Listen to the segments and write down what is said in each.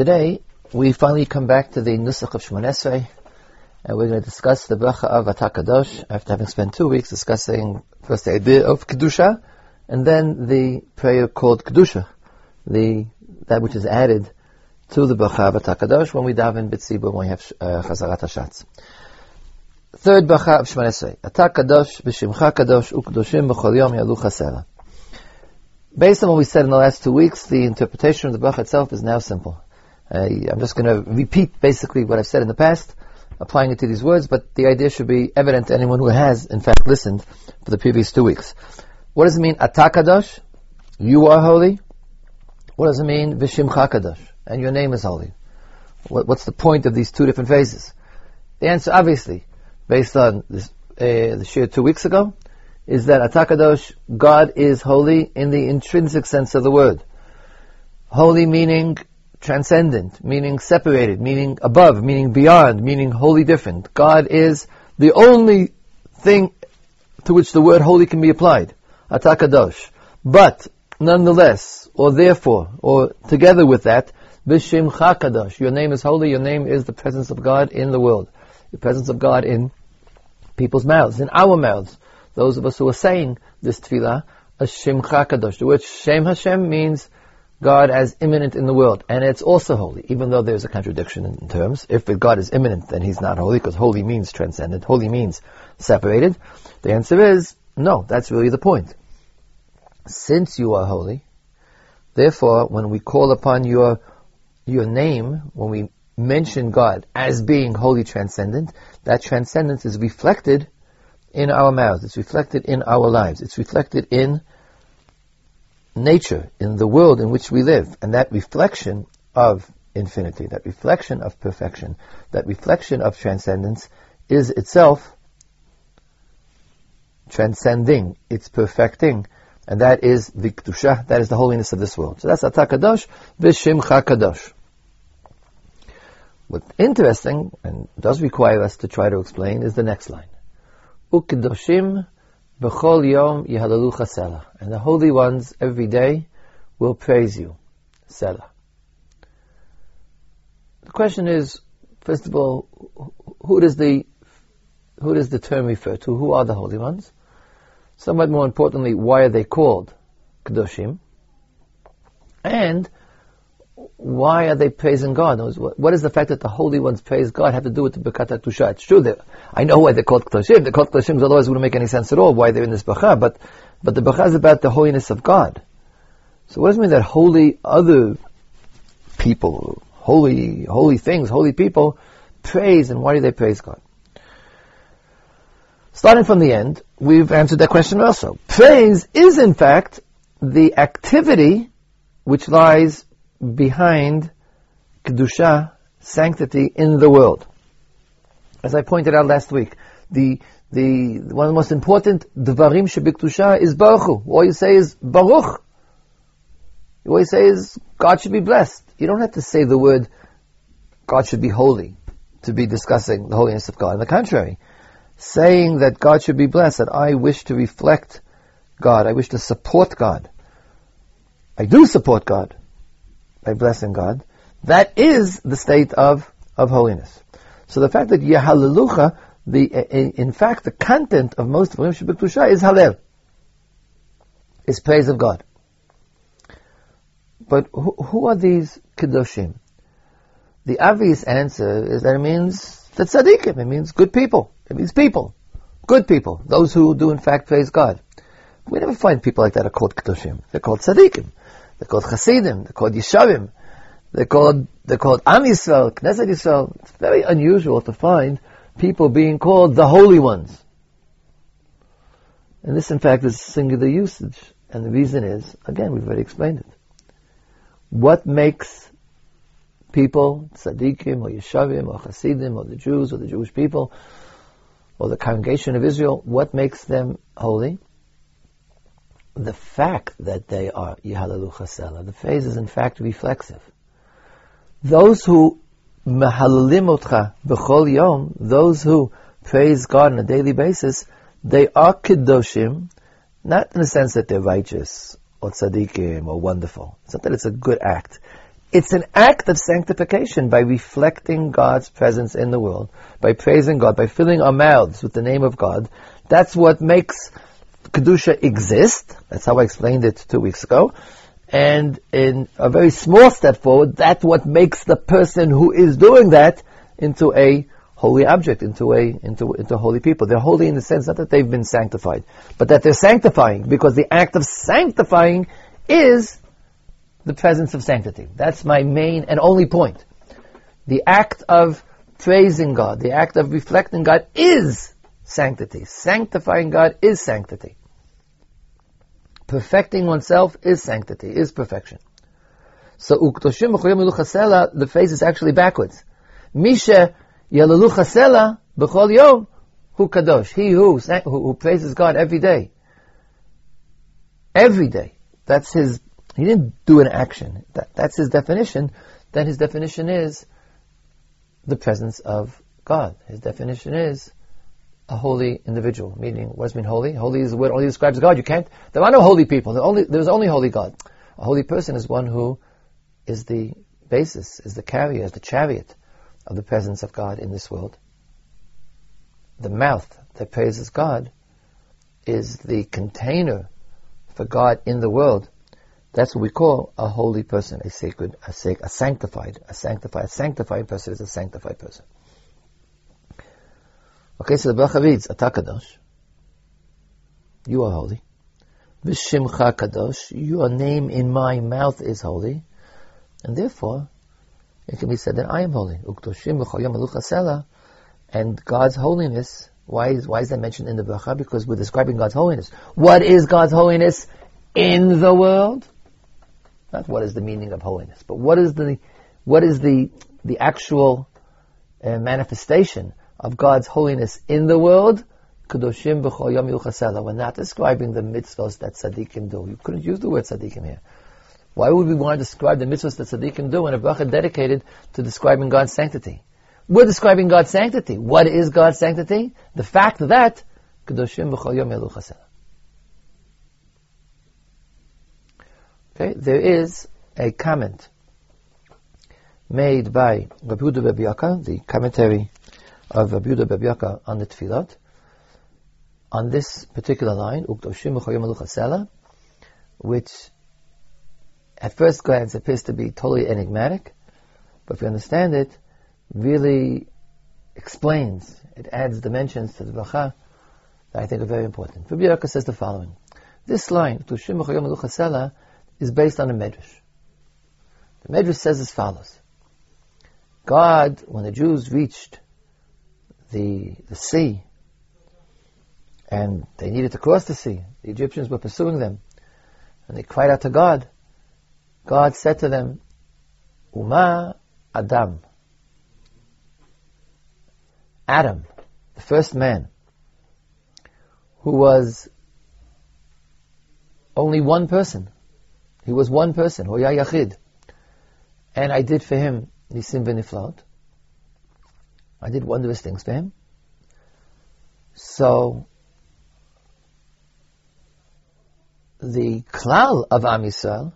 Today, we finally come back to the Nusach of Shemon Esrei, and we're going to discuss the bracha of Atakadosh after having spent two weeks discussing first the idea of Kedusha, and then the prayer called Kedusha, the, that which is added to the bracha of Atakadosh when we daven B'tzibur when we have uh, Chazarat Hashatz. Third bracha of Shemon Esrei, Atakadosh b'shimcha kadosh u'kedoshim b'chol yom yalucha sela. Based on what we said in the last two weeks, the interpretation of the bracha itself is now simple. Uh, I'm just going to repeat basically what I've said in the past, applying it to these words, but the idea should be evident to anyone who has, in fact, listened for the previous two weeks. What does it mean, atakadosh? You are holy. What does it mean, vishim chakadosh? And your name is holy. What, what's the point of these two different phases? The answer, obviously, based on this, uh, the share two weeks ago, is that atakadosh, God is holy in the intrinsic sense of the word. Holy meaning transcendent, meaning separated, meaning above, meaning beyond, meaning wholly different. God is the only thing to which the word holy can be applied. Atakadosh. But, nonetheless, or therefore, or together with that, Bishim Chakadosh. Your name is holy, your name is the presence of God in the world. The presence of God in people's mouths, in our mouths. Those of us who are saying this tefillah, Ashim Chakadosh. The word Shem Hashem means God as immanent in the world, and it's also holy, even though there's a contradiction in terms. If God is immanent, then He's not holy, because holy means transcendent, holy means separated. The answer is, no, that's really the point. Since you are holy, therefore, when we call upon your, your name, when we mention God as being holy transcendent, that transcendence is reflected in our mouths, it's reflected in our lives, it's reflected in nature, in the world in which we live, and that reflection of infinity, that reflection of perfection, that reflection of transcendence is itself transcending, it's perfecting, and that is the Kedusha, that is the holiness of this world. So that's Atakadosh, Vishimcha Kadosh. What's interesting, and does require us to try to explain, is the next line. Ukedoshim B'chol yom yihalalu chasela. And the holy ones every day will praise you. Selah. The question is, first of all, who does the who does the term refer to? Who are the holy ones? Somewhat more importantly, why are they called Kedoshim? And why are they praising God? What does the fact that the holy ones praise God have to do with the Birkat Tusha? It's true that I know why they're called Kedoshim. They're called otherwise it wouldn't make any sense at all why they're in this Bacha. But, but the Bacha is about the holiness of God. So what does it mean that holy other people, holy, holy things, holy people praise and why do they praise God? Starting from the end, we've answered that question also. Praise is in fact the activity which lies behind kedusha, sanctity in the world. As I pointed out last week, the the one of the most important dvarim shebikdusha is baruch. All you say is baruch. You say is God should be blessed. You don't have to say the word God should be holy to be discussing the holiness of God. On the contrary, saying that God should be blessed, that I wish to reflect God, I wish to support God. I do support God by blessing God, that is the state of, of holiness. So the fact that Yahalalucha, the, in fact, the content of most of Shabbat is Halel, is praise of God. But who, who are these Kedoshim? The obvious answer is that it means that tzaddikim, it means good people. It means people. Good people. Those who do in fact praise God. We never find people like that are called Kedoshim. They're called tzaddikim. They're called Hasidim. They're called Yeshavim. They're called, they're called Am Yisrael, Knesset Yisrael. It's very unusual to find people being called the holy ones. And this, in fact, is singular usage. And the reason is, again, we've already explained it. What makes people, tzaddikim, or yeshavim, or chassidim, or the Jews, or the Jewish people, or the congregation of Israel, what makes them holy? The fact that they are Yihalalu Chasela. The phrase is in fact reflexive. Those who Mahalalim Otcha B'chol Yom, those who praise God on a daily basis, they are Kedoshim, not in the sense that they're righteous, or tzaddikim, or wonderful. It's not that it's a good act. It's an act of sanctification by reflecting God's presence in the world, by praising God, by filling our mouths with the name of God. That's what makes Kedusha exist. That's how I explained it two weeks ago. And in a very small step forward, that's what makes the person who is doing that into a holy object, into a, into, into holy people. They're holy in the sense not that they've been sanctified, but that they're sanctifying, because the act of sanctifying is the presence of sanctity. That's my main and only point. The act of praising God, the act of reflecting God is sanctity. Sanctifying God is sanctity. Perfecting oneself is sanctity, is perfection. So uktoshim chasela, the phrase is actually backwards. Misha yalalu chasela b'chol yom hu kadosh. He who, who, who praises God every day. Every day. That's his he didn't do an action. That, that's his definition. Then his definition is the presence of God. His definition is a holy individual. Meaning, what does mean holy? Holy is the word only describes God. You can't, there are no holy people. Only, there's only holy God. A holy person is one who is the basis, is the carrier, is the chariot of the presence of God in this world. The mouth that praises God is the container for God in the world that's what we call a holy person, a sacred, a, sac- a sanctified, a sanctified, a sanctified person is a sanctified person. Okay, so the bracha reads, Atakadosh, you are holy. Vishimcha kadosh, your name in my mouth is holy, and therefore it can be said that I am holy. And God's holiness. Why is why is that mentioned in the bracha? Because we're describing God's holiness. What is God's holiness in the world? Not what is the meaning of holiness, but what is the, what is the, the actual uh, manifestation of God's holiness in the world? Kedoshim b'chol yom We're not describing the mitzvahs that tzaddikim do. You couldn't use the word tzaddikim here. Why would we want to describe the mitzvahs that tzaddikim do in a bracha dedicated to describing God's sanctity? We're describing God's sanctity. What is God's sanctity? The fact that Kedoshim b'chol yom Okay, there is a comment made by Rabbi Yehuda the commentary of Rabbi Yehuda on the Tefillot, on this particular line, which at first glance appears to be totally enigmatic, but if you understand it, really explains, it adds dimensions to the bracha that I think are very important. Rabbi Yehuda says the following. This line, is based on a medrash. The medrash says as follows: God, when the Jews reached the the sea, and they needed to cross the sea, the Egyptians were pursuing them, and they cried out to God. God said to them, "Uma Adam." Adam, the first man, who was only one person, he was one person, Hoya Yachid. And I did for him Nisim Beniflaut. I did wondrous things for him. So, the klal of Am Yisrael,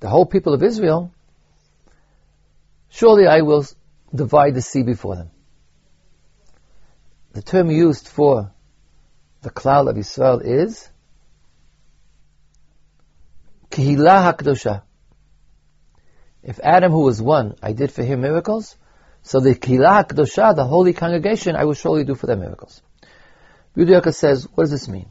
the whole people of Israel, surely I will divide the sea before them. The term used for the klal of Israel is Kihila HaKdosha. If Adam, who was one, I did for him miracles, so the Kihila HaKdosha, the holy congregation, I will surely do for them miracles. Yudhiyaka says, what does this mean?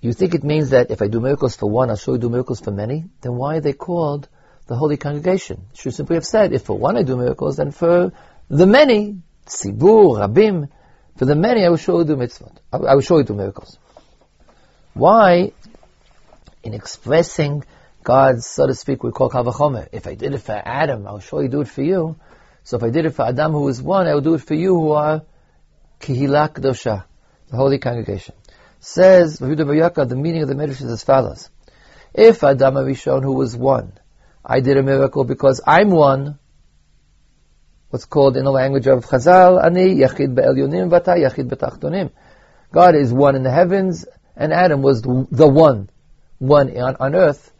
You think it means that if I do miracles for one, I'll surely do miracles for many? Then why are they called the holy congregation? Should simply have said, if for one I do miracles, then for the many, Sibur, Rabim, for the many I will surely do mitzvot. I will surely do miracles. Why in expressing God's, so to speak, we call Kavachomer. If I did it for Adam, I'll surely do it for you. So if I did it for Adam who is one, I will do it for you who are Kihila Dosha, the holy congregation. Says the meaning of the Medrash is as follows. If Adam Arishon who was one, I did a miracle because I'm one, what's called in the language of Chazal, Ani Yachid Be'elyonim Vata Yachid Betachtonim. God is one in the heavens, and Adam was the one one on, on earth,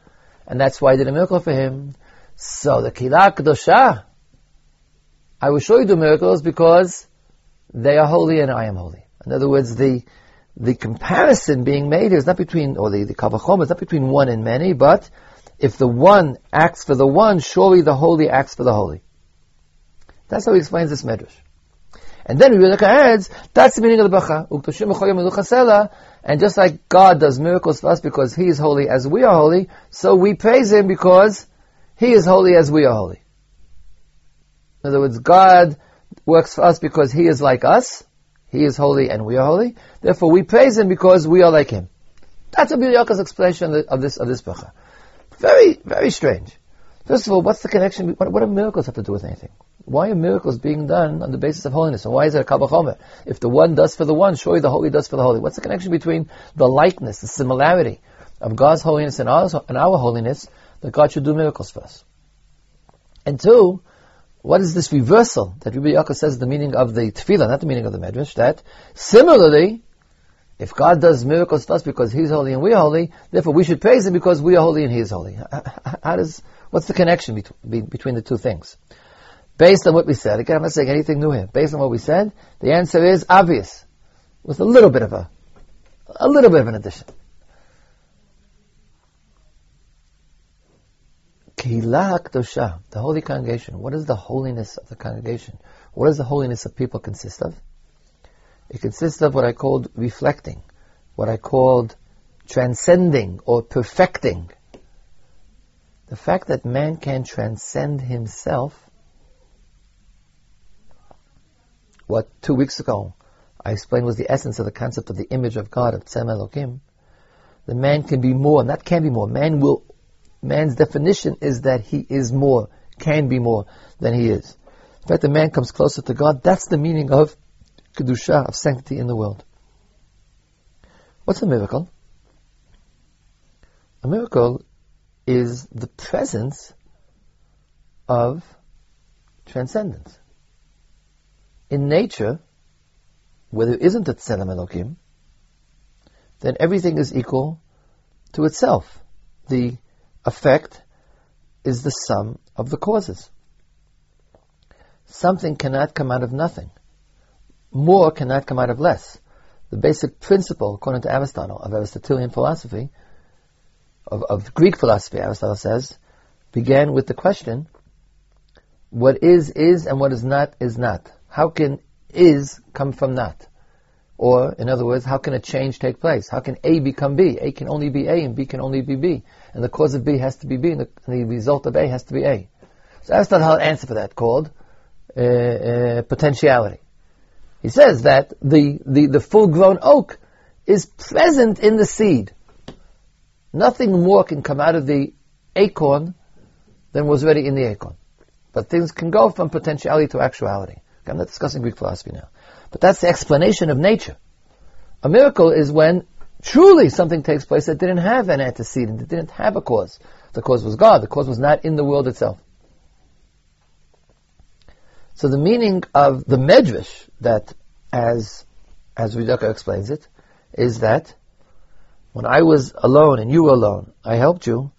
and that's why I did a miracle for him. So the Kila Kedosha, I will show you the miracles because they are holy and I am holy. In other words, the the comparison being made is not between, or the, the Kavachom is not between one and many, but if the one acts for the one, surely the holy acts for the holy. That's how he explains this medrash. And then Rebbe adds, that's the meaning of the Bacha. And just like God does miracles for us because He is holy as we are holy, so we praise Him because He is holy as we are holy. In other words, God works for us because He is like us, He is holy and we are holy. Therefore, we praise Him because we are like Him. That's a Yaakov explanation of this of this bracha. Very, very strange. First of all, what's the connection? What, what do miracles have to do with anything? Why are miracles being done on the basis of holiness? And why is it a kabachomer? If the one does for the one, surely the holy does for the holy. What's the connection between the likeness, the similarity of God's holiness and, ours, and our holiness that God should do miracles for us? And two, what is this reversal that Rabbi Yaakov says the meaning of the tefillah, not the meaning of the medrash? That similarly, if God does miracles for us because He's holy and we are holy, therefore we should praise Him because we are holy and He is holy. How does, what's the connection between the two things? Based on what we said, again, I'm not saying anything new here. Based on what we said, the answer is obvious, with a little bit of a, a little bit of an addition. Kedosha, the holy congregation. What is the holiness of the congregation? What does the holiness of people consist of? It consists of what I called reflecting, what I called transcending or perfecting. The fact that man can transcend himself what two weeks ago I explained was the essence of the concept of the image of God of Tzem Elokim. The man can be more, and that can be more. Man will, man's definition is that he is more, can be more than he is. In fact, the man comes closer to God. That's the meaning of kedusha, of sanctity in the world. What's a miracle? A miracle is the presence of transcendence in nature, where there isn't a tselem Elokim, then everything is equal to itself. The effect is the sum of the causes. Something cannot come out of nothing. More cannot come out of less. The basic principle, according to Aristotle, of Aristotelian philosophy, of, of Greek philosophy, Aristotle says, began with the question, what is, is, and what is not, is not. How can is come from not? Or, in other words, how can a change take place? How can A become B? A can only be A and B can only be B. And the cause of B has to be B and the, and the result of A has to be A. So Aristotle had an answer for that called uh, uh, potentiality. He says that the, the, the full-grown oak is present in the seed. Nothing more can come out of the acorn than was already in the acorn. But things can go from potentiality to actuality. I'm not discussing Greek philosophy now. But that's the explanation of nature. A miracle is when truly something takes place that didn't have an antecedent, that didn't have a cause. The cause was God, the cause was not in the world itself. So the meaning of the medrash that, as as Ridaka explains it, is that when I was alone and you were alone, I helped you.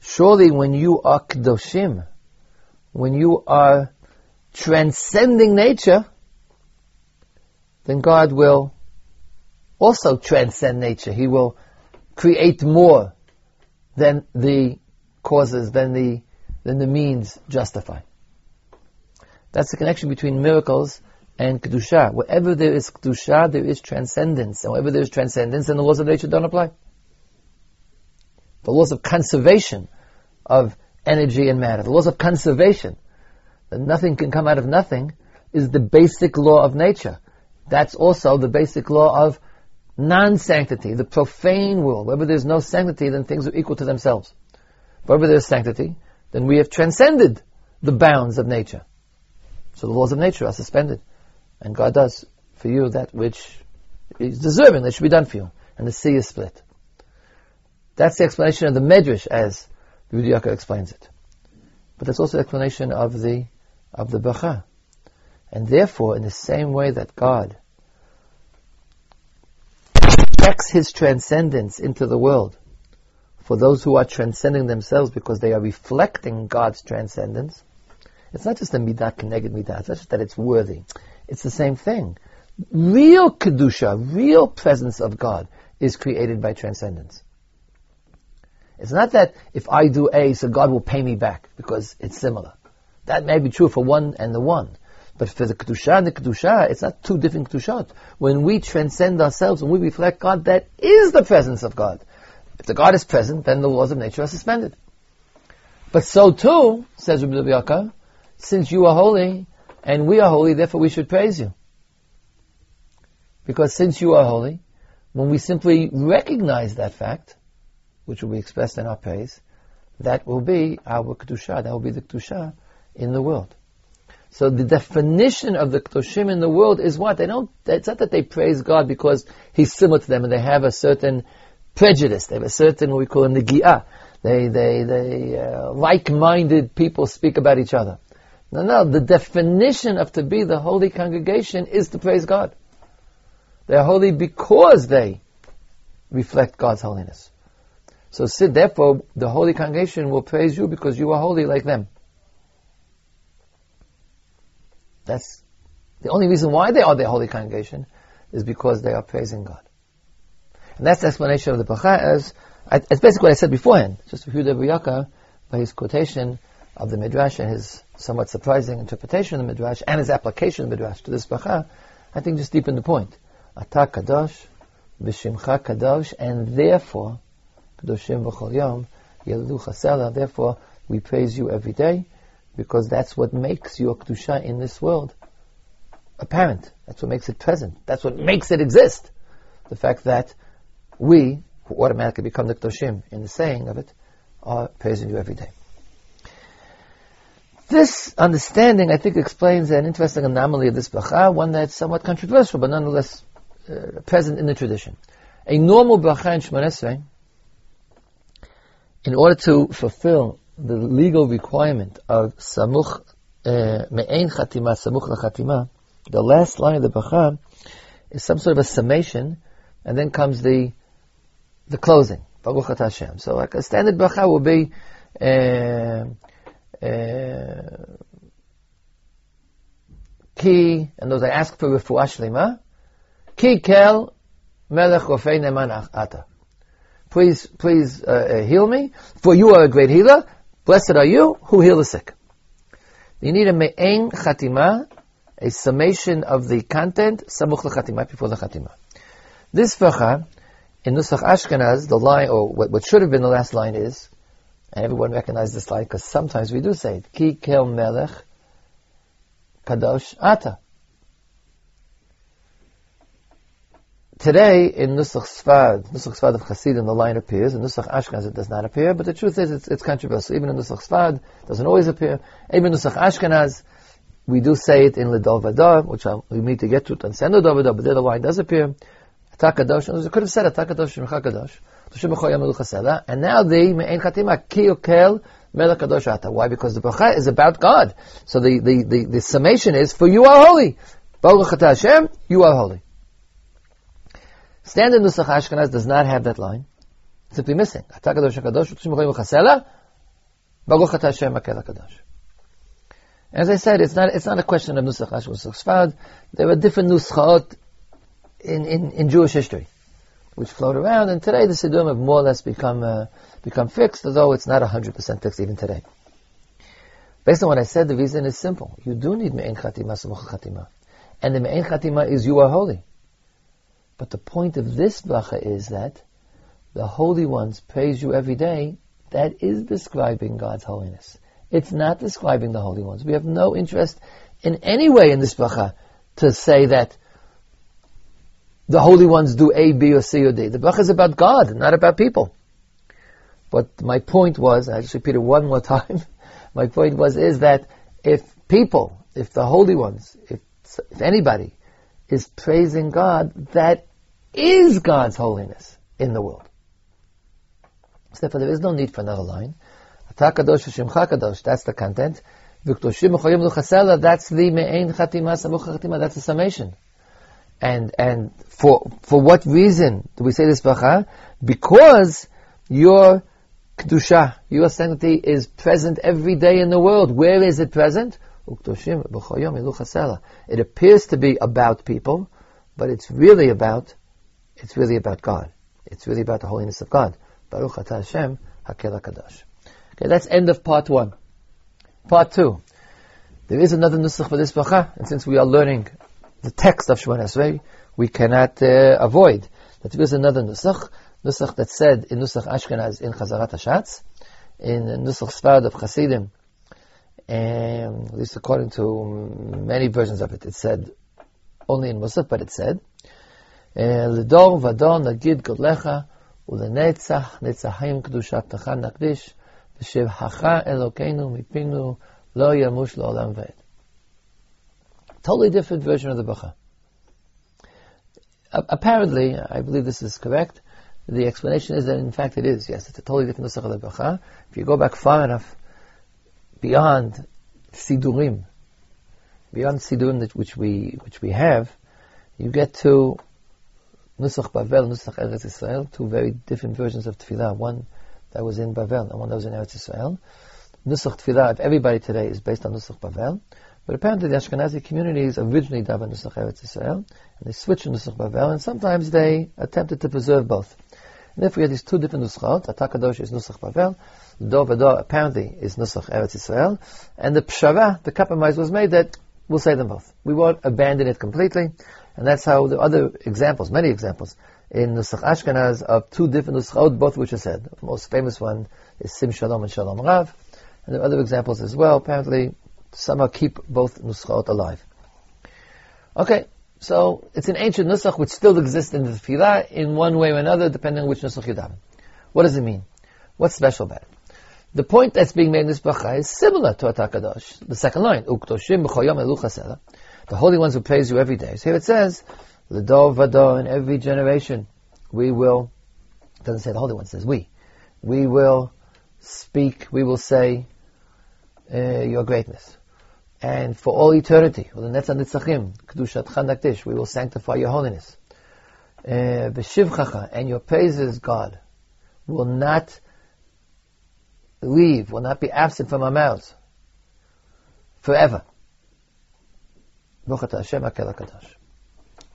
Surely when you are kedoshim, when you are transcending nature, then God will also transcend nature. He will create more than the causes, than the, than the means justify. That's the connection between miracles and Kedusha. Wherever there is Kedusha, there is transcendence. And wherever there is transcendence, then the laws of nature don't apply. The laws of conservation of energy and matter, the laws of conservation that nothing can come out of nothing, is the basic law of nature. That's also the basic law of non-sanctity, the profane world. Wherever there's no sanctity, then things are equal to themselves. Wherever there's sanctity, then we have transcended the bounds of nature. So the laws of nature are suspended. And God does for you that which is deserving, that should be done for you. And the sea is split. That's the explanation of the Medrash as Yaakov explains it. But that's also the explanation of the of the Bacha. And therefore, in the same way that God projects His transcendence into the world for those who are transcending themselves because they are reflecting God's transcendence, it's not just a midah connected midah. It's not just that it's worthy. It's the same thing. Real kedusha, real presence of God, is created by transcendence. It's not that if I do A, so God will pay me back because it's similar. That may be true for one and the one. But for the Kedusha and the Kedusha, it's not two different Kedushot. When we transcend ourselves, when we reflect God, that is the presence of God. If the God is present, then the laws of nature are suspended. But so too, says Rabbi Yaakov, since you are holy and we are holy, therefore we should praise you. Because since you are holy, when we simply recognize that fact, which will be expressed in our praise, that will be our Kedusha, that will be the Kedusha in the world. So the definition of the Kedoshim in the world is what? They don't, it's not that they praise God because He's similar to them and they have a certain prejudice, they have a certain, what we call a negi'ah. They, they, they, uh, like-minded people speak about each other. No, no, the definition of to be the holy congregation is to praise God. They're holy because they reflect God's holiness. So sit, therefore, the holy congregation will praise you because you are holy like them. That's the only reason why they are the holy congregation is because they are praising God. And that's the explanation of the bracha as, it's basically what I said beforehand, just Yehuda B'Yaka, by his quotation of the Midrash and his somewhat surprising interpretation of the Midrash and his application of the Midrash to this bracha, I think just deepened the point. Ata kadosh, v'shimcha kadosh, and therefore, kadoshim v'chol yom, yelu therefore, we praise you every day, because that's what makes your kedusha in this world apparent. That's what makes it present. That's what makes it exist. The fact that we, who automatically become the kedushim in the saying of it, are praising you every day. This understanding, I think, explains an interesting anomaly of this bracha, one that's somewhat controversial, but nonetheless uh, present in the tradition. A normal bracha in Shemon in order to fulfill the legal requirement of samuch uh, me'ein chatima, samuch lachatima, the last line of the bracha is some sort of a summation, and then comes the the closing. Baruch Hashem. So like a standard bracha will be uh, uh, ki, and those I ask for refuah shlema, ki kel melech rofei neman ata. Please, please uh, uh, heal me, for you are a great healer. Blessed are you who heal the sick. You need a me'en chatima, a summation of the content, samuch chatima before the chatima. This vacha, in Nusach Ashkenaz, the line, or what, what, should have been the last line is, and everyone recognizes this line because sometimes we do say it, Ki kel melech kadosh ata. Today, in Nusach Sfad, Nusach Sfad of Hasidim, the line appears, in Nusach Ashkenaz it does not appear, but the truth is it's, it's controversial. Even in Nusach Sfad, it doesn't always appear. Even in Nusach Ashkenaz, we do say it in Lidol Vadar, which I'll, we need to get to it on Sendo Vadar, but there the line does appear. Atakadosh, I could have said Atakadosh Shemcha and now the Me'en Chatima, Kiyokel Melech Kadosh Ata. Why? Because the bracha is about God. So the, the, the, the summation is, for you are holy. Baruch Hashem, you are holy. Standard Nusach Ashkenaz does not have that line. It's simply missing. As I said, it's not, it's not a question of Nusach Ashkenaz. There are different Nuschot in, in, in Jewish history, which float around, and today the Siddurim have more or less become, uh, become fixed, although it's not 100% fixed even today. Based on what I said, the reason is simple. You do need Me'en Chatima, Samuch Chatima. And the Me'en Chatima is you are holy. But the point of this bracha is that the holy ones praise you every day. That is describing God's holiness. It's not describing the holy ones. We have no interest in any way in this bracha to say that the holy ones do A, B, or C, or D. The bracha is about God, not about people. But my point was, I just repeat it one more time. my point was is that if people, if the holy ones, if, if anybody is praising God, that is God's holiness in the world. So therefore, there is no need for another line. That's the content. That's the me'ein chatima chatima. That's the summation. And and for for what reason do we say this bracha? Because your Kedusha, your sanctity is present every day in the world. Where is it present? It appears to be about people, but it's really about, it's really about God. It's really about the holiness of God. Baruch Atah Hashem Hakel Kadosh. Okay, that's end of part one. Part two. There is another nusach for this bracha, and since we are learning the text of Shemon Esrei, we cannot uh, avoid that there is another nusach, nusach that said in nusach Ashkenaz in Chazarat Hashatz, in nusach Sfard of Chasidim, and at least according to many versions of it, it said only in Musaf, but it said, Eh, "L'dor vador nagid godlecha ulenetzach netzachim kedushat nakdish v'shevhacha Elokeinu mipinu lo yamush lo'olam v'ed." Totally different version of the bracha. Apparently, I believe this is correct. The explanation is that in fact it is. Yes, it's a totally different nusach of the bracha. If you go back far enough, beyond sidurim, beyond sidurim which we which we have, you get to Nusach Bavel, Nusach Eretz Israel, two very different versions of Tefillah. One that was in Bavel and one that was in Eretz Israel. Nusach Tefillah of everybody today is based on Nusach Bavel, but apparently the Ashkenazi communities originally daven Nusach Eretz Israel, and they switched to Nusach Bavel, and sometimes they attempted to preserve both. And therefore, we have these two different nuschot. Atakadosh is Nusach Bavel. Do Vado apparently is Nusach Eretz Israel. And the Pshara, the compromise was made that we'll say them both. We won't abandon it completely. And that's how the other examples, many examples, in Nusach Ashkenaz of two different nuschot, both which are said. The most famous one is Sim Shalom and Shalom Rav. And there are other examples as well. Apparently, somehow keep both nuschot alive. Okay, so it's an ancient nusach which still exists in the tefillah in one way or another, depending on which nusach you daven. What does it mean? What's special about it? The point that's being made in this bracha is similar to Atakadosh. The second line, Uktoshim b'choyom eluchasela. The holy ones who praise you every day. So here it says, L'dor vador, in every generation, we will, it doesn't say the holy one, says we. We will speak, we will say, uh, your greatness and for all eternity. We will sanctify your holiness. Uh, and your praises, God, will not leave, will not be absent from our mouths forever.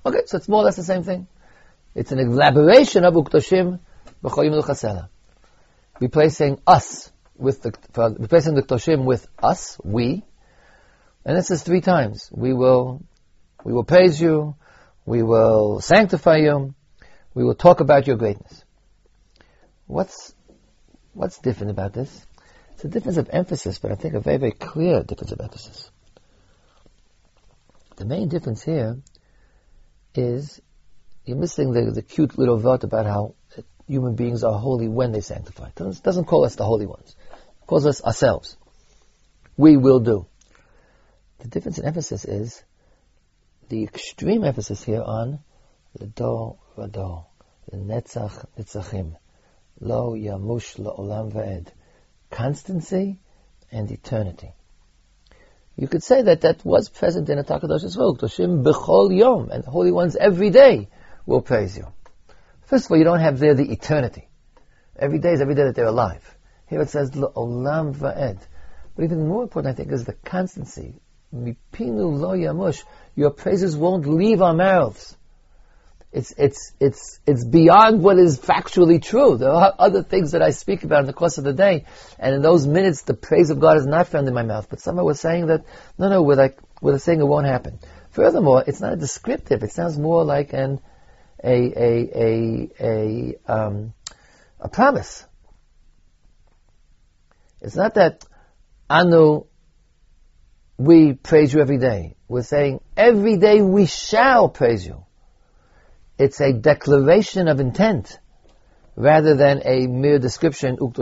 Okay, so it's more or less the same thing. It's an elaboration of Uktoshim b'choyim Replacing us with the, replacing the Ktoshim with us, we, and this is three times. We will, we will praise you, we will sanctify you, we will talk about your greatness. What's, what's different about this? It's a difference of emphasis, but I think a very, very clear difference of emphasis. The main difference here is you're missing the, the cute little thought about how human beings are holy when they sanctify. It doesn't, doesn't call us the holy ones. It calls us ourselves. We will do. The difference in emphasis is the extreme emphasis here on the do vado, the netzach netzachim, lo yamush la olam va'ed, constancy and eternity. You could say that that was present in Atakadosh well. Toshim bechol yom, and the holy ones every day will praise you. First of all, you don't have there the eternity. Every day is every day that they're alive. Here it says la olam va'ed. But even more important, I think, is the constancy, Mipinu lo yamush. Your praises won't leave our mouths. It's, it's, it's, it's beyond what is factually true. There are other things that I speak about in the course of the day, and in those minutes, the praise of God is not found in my mouth. But somehow we're saying that, no, no, we're like, we're saying it won't happen. Furthermore, it's not a descriptive. It sounds more like an, a, a, a, a, um, a promise. It's not that anu we praise you every day. We're saying every day we shall praise you. It's a declaration of intent rather than a mere description. We're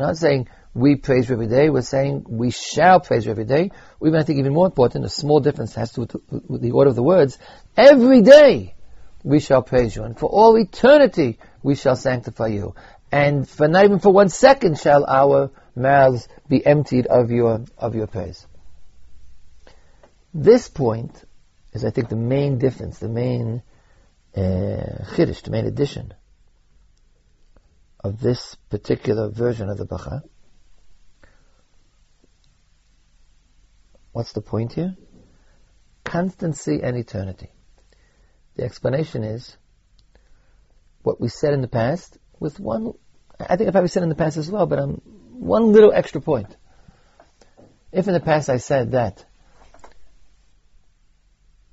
not saying we praise you every day. We're saying we shall praise you every day. Or even I think even more important, a small difference has to do with the order of the words. Every day we shall praise you, and for all eternity we shall sanctify you. And for not even for one second shall our mouths be emptied of your, of your praise. This point is, I think, the main difference, the main uh, chiddush, the main addition of this particular version of the bracha. What's the point here? Constancy and eternity. The explanation is what we said in the past with one, I think I've probably said in the past as well, but um, one little extra point. If in the past I said that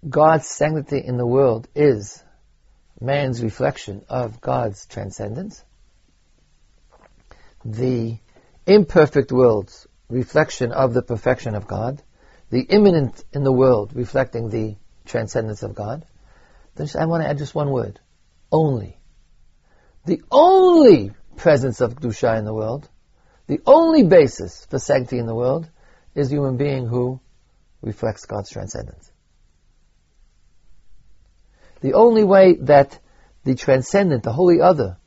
God's sanctity in the world is man's reflection of God's transcendence, the imperfect world's reflection of the perfection of God, the immanent in the world reflecting the transcendence of God, then I want to add just one word. Only. The only presence of Kedusha in the world, the only basis for sanctity in the world, is a human being who reflects God's transcendence. The only way that the transcendent, the holy other,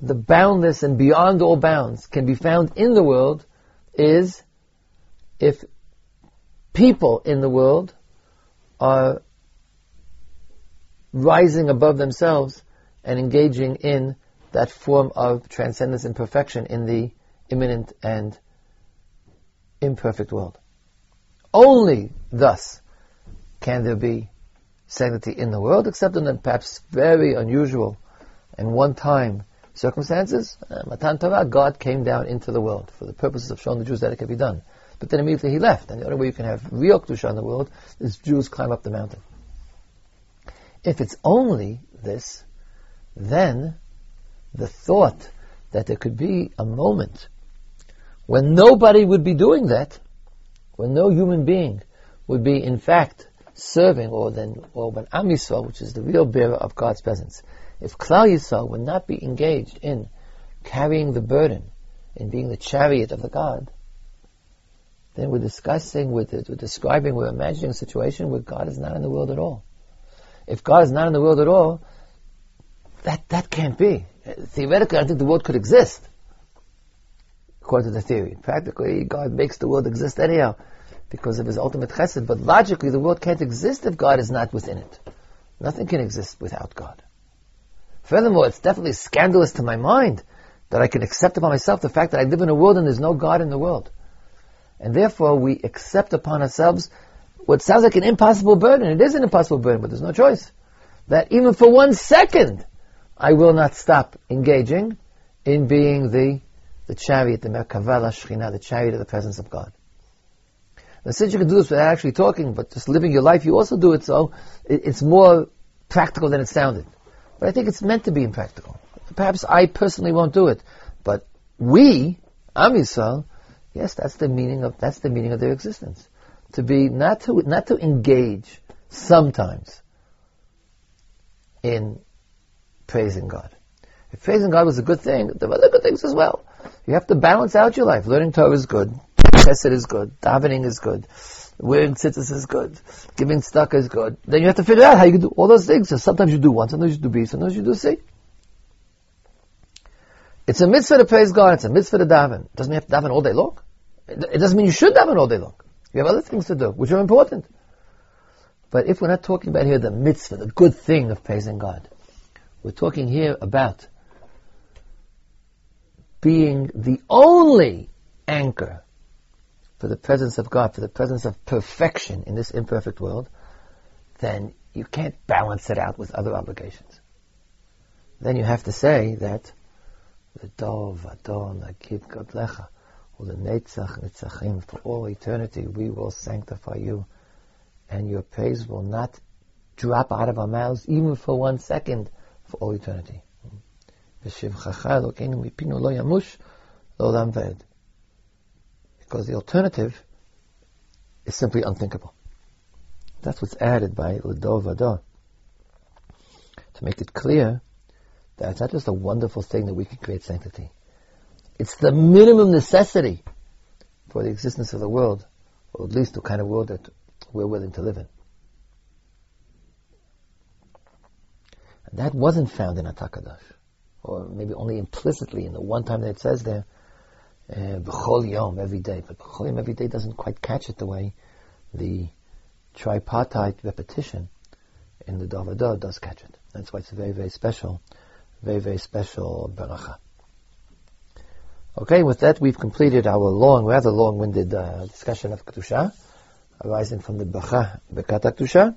the boundless and beyond all bounds can be found in the world is if people in the world are rising above themselves and engaging in that form of transcendence and perfection in the immanent and imperfect world. Only thus can there be sanctity in the world, except in perhaps very unusual and one-time circumstances. Uh, Matan Torah, God came down into the world for the purposes of showing the Jews that it could be done. But then immediately he left, and the only way you can have real Kedusha in the world is Jews climb up the mountain. If it's only this, then the thought that there could be a moment when nobody would be doing that, when no human being would be in fact serving, or then, or when Am Yisrael, which is the real bearer of God's presence, if Klal Yisrael would not be engaged in carrying the burden, in being the chariot of the God, then we're discussing, we're, we're describing, we're imagining a situation where God is not in the world at all. If God is not in the world at all, that, that can't be. Theoretically, I don't think the world could exist, according to the theory. Practically, God makes the world exist anyhow because of his ultimate chesed, but logically, the world can't exist if God is not within it. Nothing can exist without God. Furthermore, it's definitely scandalous to my mind that I can accept upon myself the fact that I live in a world and there's no God in the world. And therefore, we accept upon ourselves what sounds like an impossible burden. It is an impossible burden, but there's no choice. That even for one second, I will not stop engaging in being the, the chariot, the Merkava LaShechina, the chariot of the presence of God. Now, since you can do this without actually talking, but just living your life, you also do it so, it, it's more practical than it sounded. But I think it's meant to be impractical. Perhaps I personally won't do it, but we, Am Yisrael, Yes, that's the meaning of that's the meaning of their existence. To be not to not to engage sometimes in praising God. If praising God was a good thing, there were other good things as well. You have to balance out your life. Learning Torah is good. Chesed is good. Davening is good. Wearing tzitzis is good. Giving stuck is good. Then you have to figure out how you can do all those things. So sometimes you do one, sometimes you do B, sometimes you do C. It's a mitzvah to praise God. It's a mitzvah to daven. Doesn't mean you have to daven all day long. It doesn't mean you should daven all day long. You have other things to do, which are important. But if we're not talking about here the mitzvah, the good thing of praising God, we're talking here about being the only anchor for the presence of God, for the presence of perfection in this imperfect world, then you can't balance it out with other obligations. Then you have to say that the dov adon agid godlecha for the Netzach Netzachim, for all eternity, we will sanctify you, and your praise will not drop out of our mouths even for one second for all eternity. Mm-hmm. Because the alternative is simply unthinkable. That's what's added by Ladov Vada. To make it clear that it's not just a wonderful thing that we can create sanctity. It's the minimum necessity for the existence of the world, or at least the kind of world that we're willing to live in. And that wasn't found in Atakadosh, or maybe only implicitly in the one time that it says there, B'chol Yom, every day. But B'chol Yom, every day doesn't quite catch it the way the tripartite repetition in the Davadah does catch it. That's why it's a very, very special, very, very special beracha. Okay, with that we've completed our long, rather long-winded uh, discussion of Kedusha, arising from the Bacha Bekata Kedusha.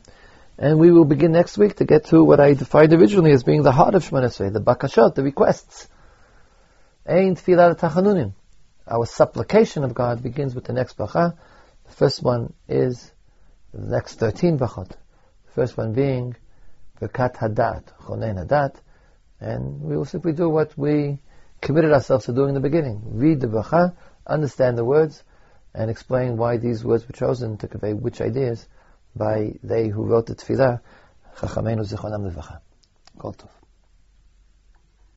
And we will begin next week to get to what I defined originally as being the heart of Shemona Esrei, the Bakashot, the requests. Ein Tfilah Tachanunim. Our supplication of God begins with the next Bracha. The first one is the next 13 Brachot. The first one being Birkat HaDaat, Chonen Hadat. And we will simply do what we committed ourselves to doing in the beginning. Read the Bracha, understand the words, and explain why these words were chosen to convey which ideas by they who wrote the Tefillah, Chachamenu Zichronam Levacha. Kol Tov.